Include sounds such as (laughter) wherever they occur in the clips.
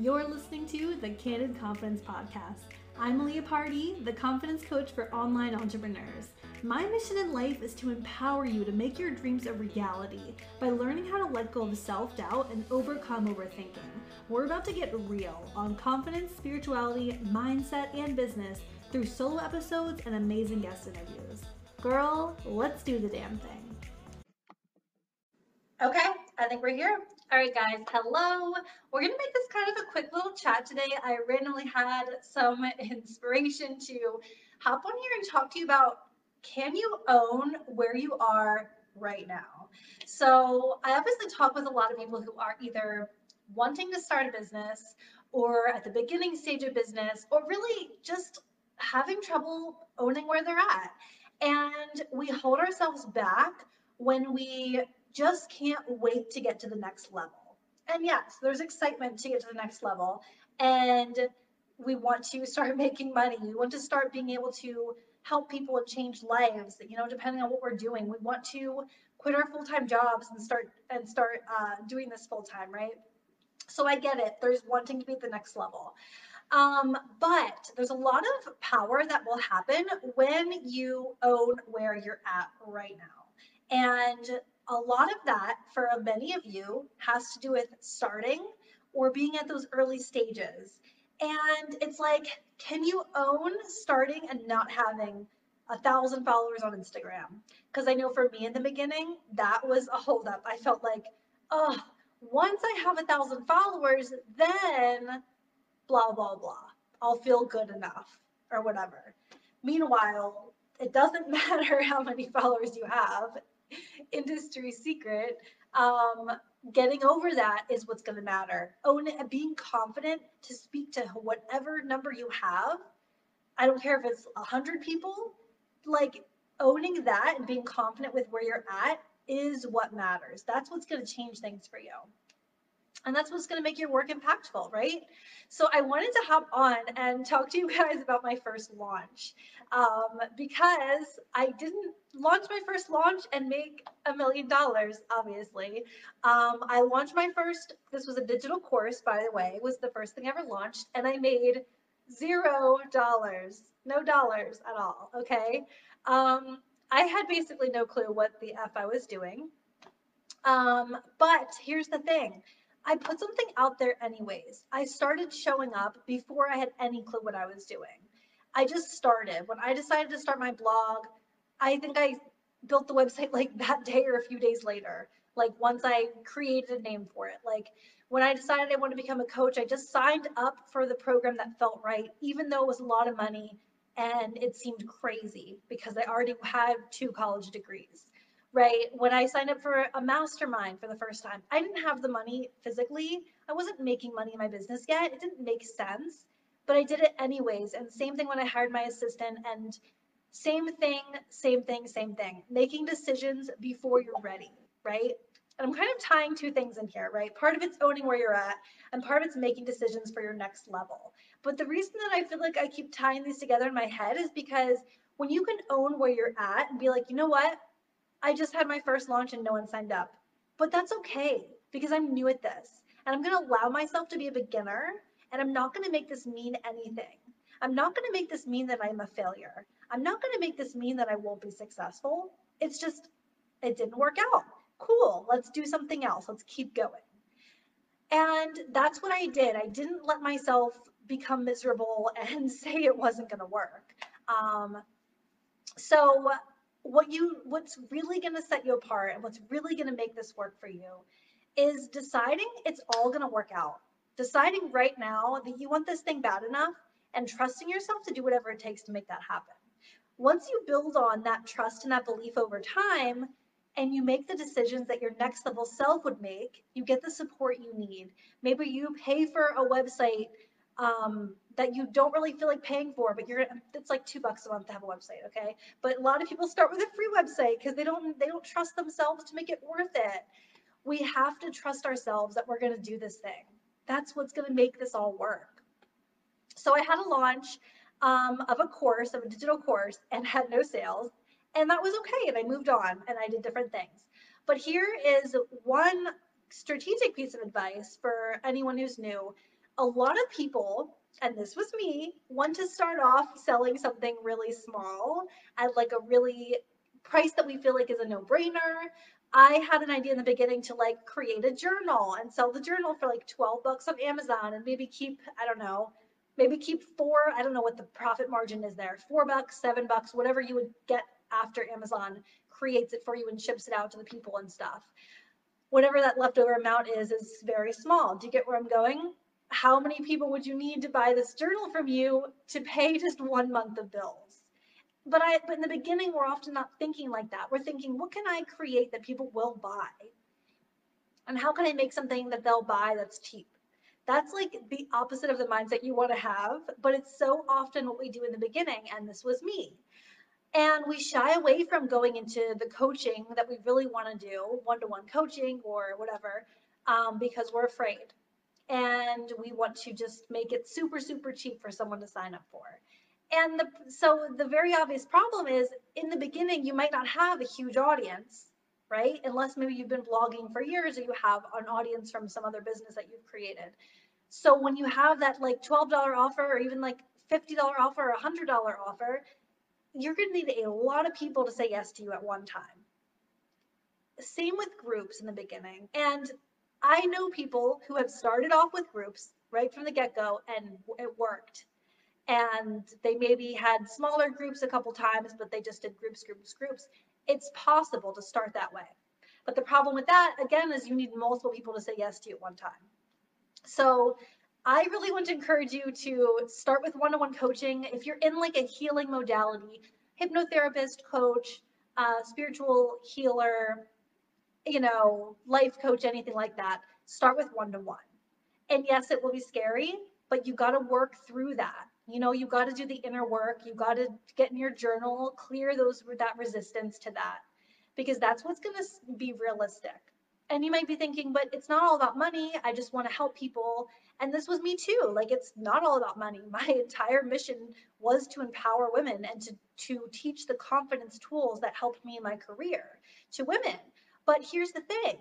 You're listening to the Candid Confidence Podcast. I'm Malia Pardee, the confidence coach for online entrepreneurs. My mission in life is to empower you to make your dreams a reality by learning how to let go of self doubt and overcome overthinking. We're about to get real on confidence, spirituality, mindset, and business through solo episodes and amazing guest interviews. Girl, let's do the damn thing. Okay, I think we're here. All right, guys, hello. We're going to make this kind of a quick little chat today. I randomly had some (laughs) inspiration to hop on here and talk to you about can you own where you are right now? So, I obviously talk with a lot of people who are either wanting to start a business or at the beginning stage of business or really just having trouble owning where they're at. And we hold ourselves back when we just can't wait to get to the next level. And yes, there's excitement to get to the next level. And we want to (laughs) start making money. We want to start being able to help people and change lives, you know, depending on what we're doing. We want to quit our full-time jobs and start and start uh, doing this full-time, right? So I get it. There's wanting to be at the next level. Um, but there's a lot of power that will happen when you own where you're at right now. And a lot of that for many of you has to do with starting or being at those early stages. And it's like, can you own starting and not having a thousand followers on Instagram? Because I know for me in the beginning, that was a holdup. I felt like, oh, once I have a thousand followers, then blah, blah, blah. I'll feel good enough or whatever. Meanwhile, it doesn't (laughs) matter how many followers you have (laughs) industry secret. Um, getting over that is what's going to matter. Own it, being confident to speak to whatever number you have. I don't care if it's a hundred people. Like owning that and being confident with where you're at is what matters. That's what's going to change things for you. And that's what's going to make your work impactful, right? So I wanted to hop on and (laughs) talk to you guys about my first launch um, because I didn't launch my first launch and make a million dollars, obviously. Um, I launched my first, this was a digital course, by the way, was the first thing I ever launched, and I made zero dollars, no dollars at all, okay? Um, I had basically no clue what the F I was doing. Um, but here's the thing. I put something out there anyways. I started showing up before I had any clue what I was doing. I just started. When I decided to start my blog, I think I built the website like (laughs) that day or a few days later. Like once I created a name for it. Like when I decided I wanted to become a coach, I just signed up for the program that felt right, even though it was a lot of money and it seemed crazy because I already had two college degrees right? When I signed up for a mastermind for the first time, I didn't have the money physically. I wasn't making money in my business yet. It didn't make sense, but I did it anyways. And same thing when I hired my assistant and same thing, same thing, same thing. Making decisions before you're ready, right? And I'm kind of tying two things in here, right? Part of it's owning where you're at, and part of it's making decisions for your next level. But the reason that I feel like I keep tying these together in my head is because when you can own where you're at and be like, you know what? I just had my first launch and no one signed up. But that's okay because I'm new at this and I'm going to allow myself to be a beginner and I'm not going to make this mean anything. I'm not going to make this mean that I'm a failure. I'm not going to make this mean that I won't be successful. It's just, it didn't work out. Cool. Let's do something else. Let's keep going. And that's what I did. I didn't let myself become miserable (laughs) and say it wasn't going to work. Um, so what you what's really going to set you apart and what's really going to make this work for you is deciding it's all going to work out. Deciding right now that you want this thing bad enough and trusting yourself to do whatever it takes to make that happen. Once you build on that trust and that belief over time and you make the decisions that your next level self would make you get the support you need. Maybe you pay for a website um, that you don't really feel like paying for, but you're it's like two bucks a month to have a website, okay? But a lot of people start with a free website because they don't they don't trust themselves to make it worth it. We have to trust ourselves that we're to do this thing. That's what's to make this all work. So I had a launch um, of a course, of a digital course, and had no sales, and that was okay. And I moved on and I did different things. But here is one strategic piece of advice for anyone who's new a lot of people, and this was me, want to start off selling something really small at like a really price that we feel like is a no brainer. I had an idea in the beginning to like create a journal and sell the journal for like 12 bucks on Amazon and maybe keep, I don't know, maybe keep four, I don't know what the profit margin is there, four bucks, seven bucks, whatever you would get after Amazon creates it for you and ships it out to the people and stuff. Whatever that leftover amount is, is very small. Do you get where I'm going? How many people would you need to buy this journal from you to pay just one month of bills? but I but in the beginning we're often not thinking like that. We're thinking, what can I create that people will buy? And how can I make something that they'll buy that's cheap? That's like the opposite of the mindset you want to have, but it's so often what we do in the beginning, and this was me. And we shy away from going into the coaching that we really want to do, one to one coaching or whatever, um, because we're afraid. And we want to just make it super, super cheap for someone to sign up for. And the, so the very obvious problem is in the beginning, you might not have a huge audience, right? Unless maybe you've been blogging for years or you have an audience from some other business that you've created. So when you have that like $12 offer or even like $50 offer or $100 offer, you're going to need a lot of people to say yes to you at one time. Same with groups in the beginning. And I know people who have started off with groups right from the get go and it worked and they maybe had smaller groups a couple times, but they just did groups, groups, groups. It's possible to start that way. But the problem with that, again, is you need multiple people to say yes to you at one time. So I really want to encourage you to start with one on one coaching. If you're in like a healing modality, hypnotherapist, coach, uh, spiritual healer, you know, life coach, anything like that, start with one to one. And yes, it will be scary, but you got to work through that. You know you got to do the inner work you got to get in your journal clear those that resistance to that because that's what's going to be realistic. And you might be thinking but it's not all about money i just want to help people. And this was me too like it's not all about money. (laughs) My entire mission was to empower women and to to teach the confidence tools that helped me in my career to women but here's the thing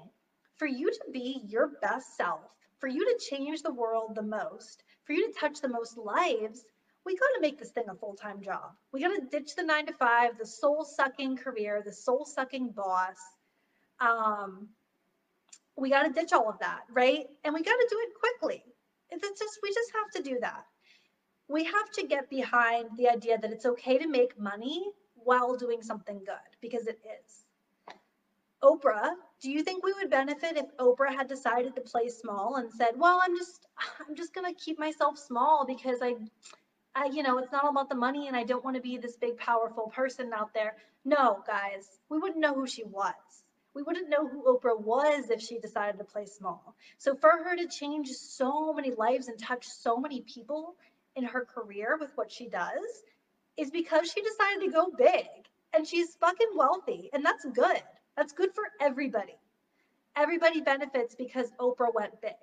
for you to be your best self for you to change the world the most for you to touch the most lives we got to make this thing a full time job. We got to ditch the nine to five, the soul sucking career, the soul sucking boss. Um, we got to ditch all of that, right? And we got to do it quickly. It's just, we just have to do that. We have to get behind the idea that it's okay to make money while doing something good because it is. Oprah, do you think we would benefit if Oprah had decided to play small and said, "Well, I'm just I'm just going to keep myself small because I I, you know, it's not all about the money and I don't want to be this big, powerful person out there. No, guys, we wouldn't know who she was. We wouldn't know who Oprah was if she decided to play small. So for her to change so many lives and touch so many people in her career with what she does is because she decided to go big and she's fucking wealthy and that's good. That's good for everybody. Everybody benefits because Oprah went big.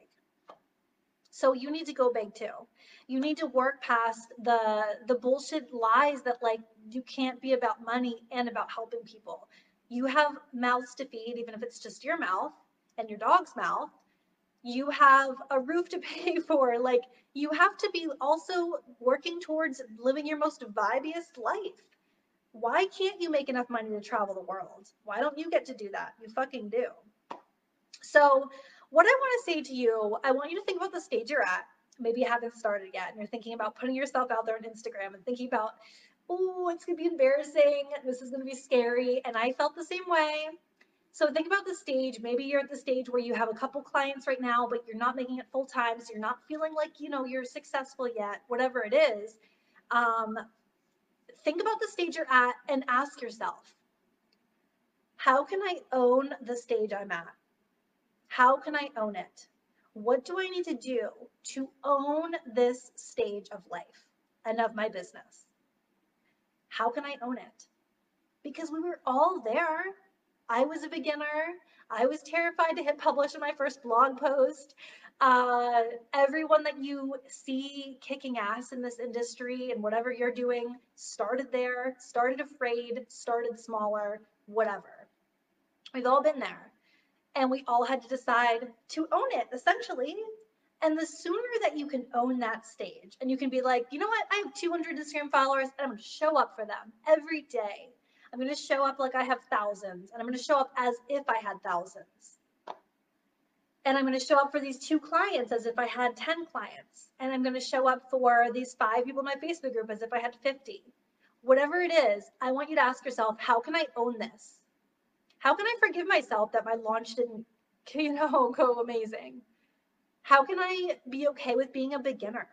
So you need to go big too. You need to work past the the bullshit lies that like you can't be about money and about helping people. You have mouths to feed, even if it's just your mouth and your dog's mouth. You have a roof to (laughs) pay for. Like you have to be also working towards living your most vibiest life. Why can't you make enough money to travel the world? Why don't you get to do that? You fucking do. So what I want to say to you, I want you to think about the stage you're at. Maybe you haven't started yet and you're thinking about putting yourself out there on Instagram and thinking about, oh, it's going to be embarrassing. This is going to be scary. And I felt the same way. So think about the stage. Maybe you're at the stage where you have a couple clients right now, but you're not making it full time. So you're not feeling like, you know, you're successful yet, whatever it is. Um, think about the stage you're at and ask yourself, how can I own the stage I'm at? How can I own it? What do I need to do to own this stage of life and of my business? How can I own it? Because we were all there. I was a beginner. I was terrified to hit publish on my first blog post. Uh, everyone that you see kicking ass in this industry and whatever you're doing started there, started afraid, started smaller, whatever. We've all been there and we all had to decide to own it essentially And the sooner that you can own that stage and you can be like, you know what, I have 200 Instagram followers and I'm going to show up for them every day. I'm going to show up like I have thousands and I'm going to show up as if I had thousands. And I'm going to show up for these two clients as if I had 10 clients. And I'm going to show up for these five people in my Facebook group as if I had 50. Whatever it is, I want you to ask yourself, how can I own this? How can I forgive myself that my launch didn't, (laughs) you know, go amazing? How can I be okay with being a beginner?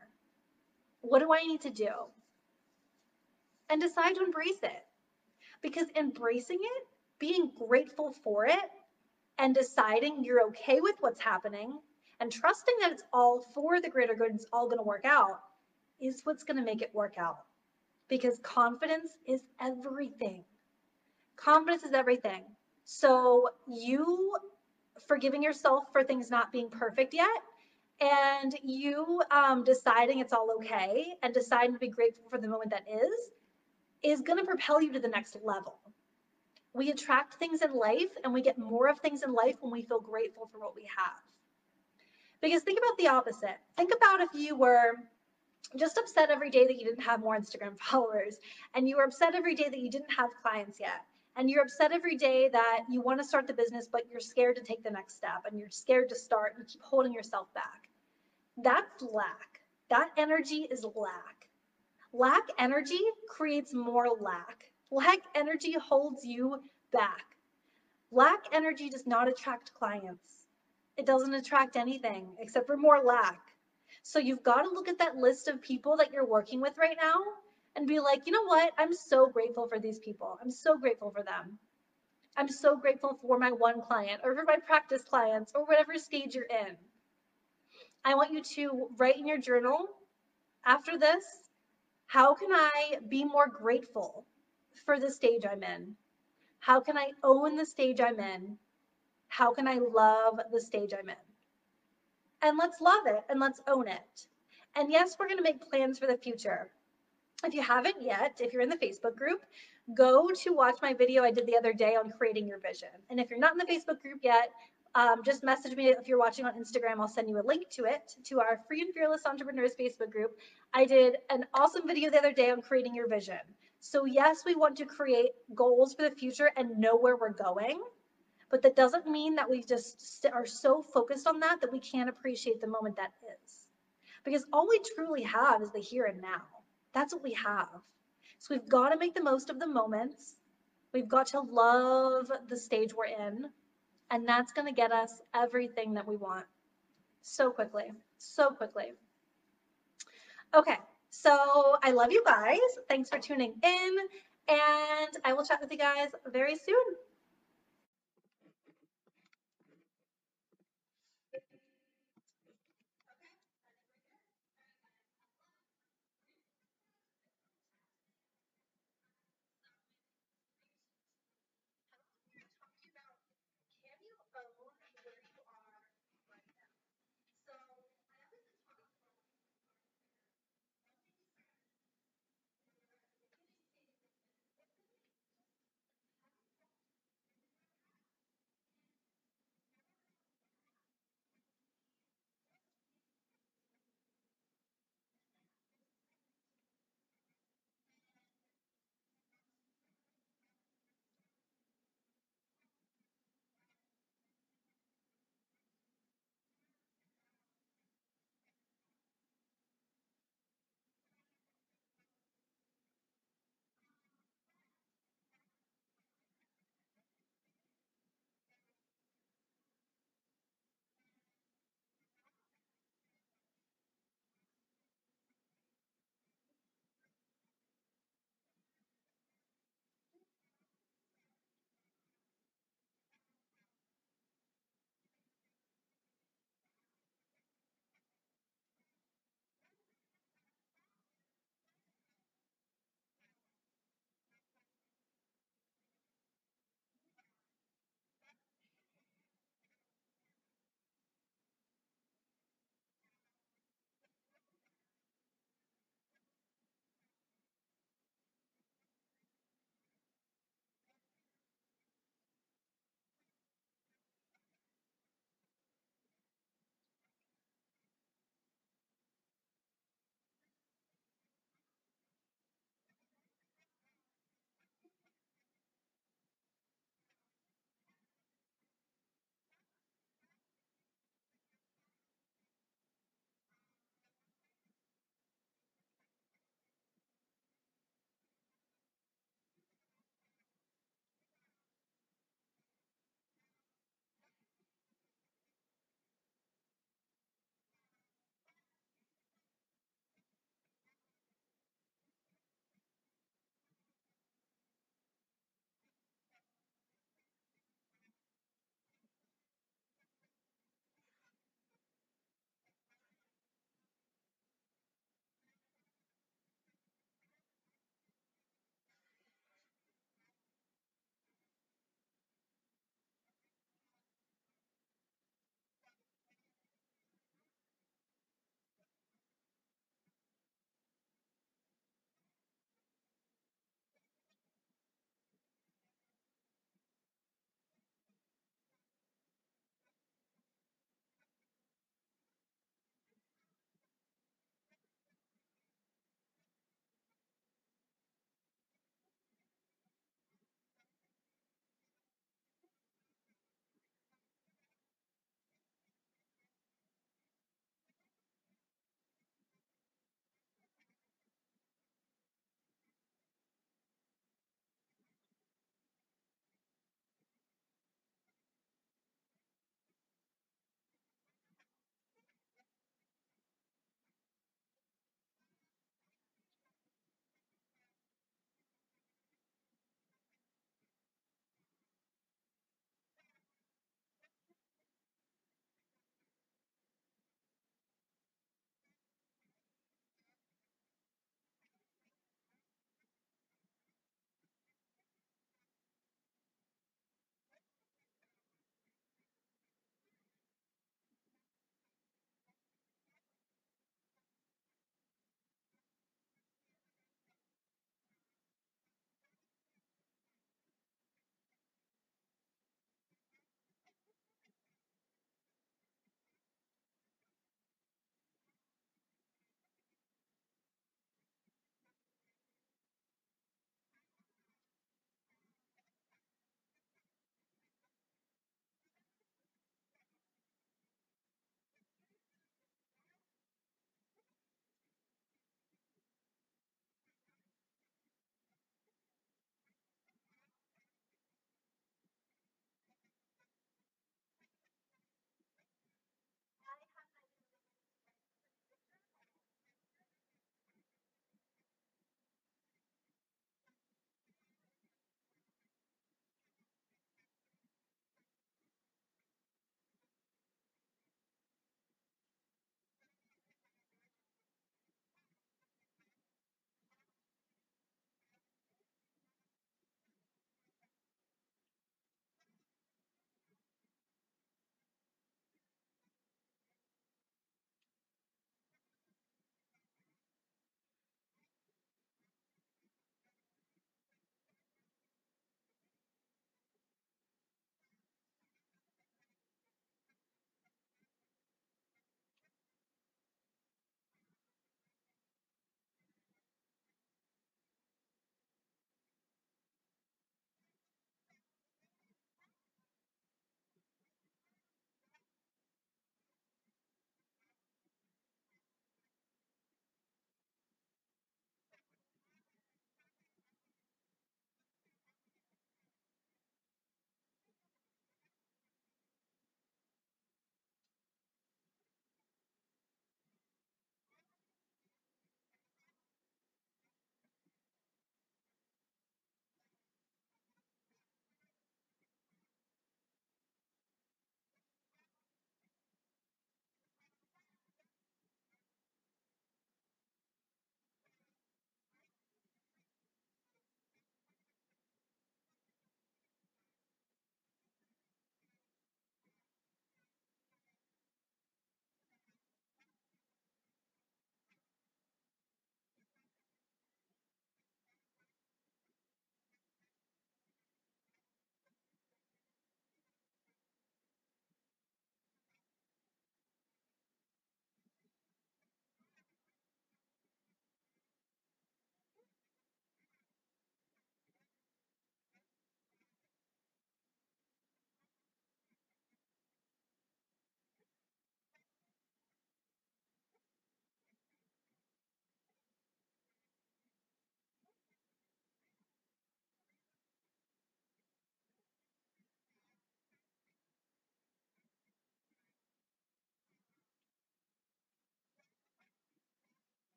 What do I need to do? And decide to embrace it. Because embracing it, being grateful for it, and deciding you're okay with what's happening and trusting that it's all for the greater good, it's all going to work out, is what's going to make it work out. Because confidence is everything. Confidence is everything. So you forgiving yourself for things not being perfect yet and you um, deciding it's all okay and deciding to be grateful for the moment that is is going to propel you to the next level we attract things in life and we get more of things in life when we feel grateful for what we have because think about the opposite think about if you were just upset every day that you didn't have more instagram (laughs) followers and you were upset every day that you didn't have clients yet and you're upset every day that you want to start the business but you're scared to take the next step and you're scared to start and you keep holding yourself back that's lack. That energy is lack. Lack energy creates more lack. Lack energy holds you back. Lack energy does not attract clients. It doesn't attract anything except for more lack. So you've got to look at that list of people that you're working with right now and be like, you know what? I'm so grateful for these people. I'm so grateful for them. I'm so grateful for my one client or for my practice clients or whatever stage you're in. I want you to write in your journal after this how can I be more grateful for the stage I'm in? How can I own the stage I'm in? How can I love the stage I'm in? And let's love it and let's own it. And yes, we're going to make plans for the future. If you haven't yet, if you're in the Facebook group, go to watch my video I did the other day on creating your vision. And if you're not in the Facebook group yet, um, just message me if you're watching on Instagram. I'll send you a link to it, to our Free and Fearless Entrepreneurs Facebook group. I did an awesome video the other day on creating your vision. So, yes, we want to create goals for the future and know where we're going, but that doesn't mean that we just are so focused on that that we can't appreciate the moment that is. Because all we truly have is the here and now. That's what we have. So, we've got to make the most of the moments. We've got to love the stage we're in and that's going to get us everything that we want so quickly, so quickly. Okay, so I love you guys. Thanks for tuning in, and I will chat with you guys very soon.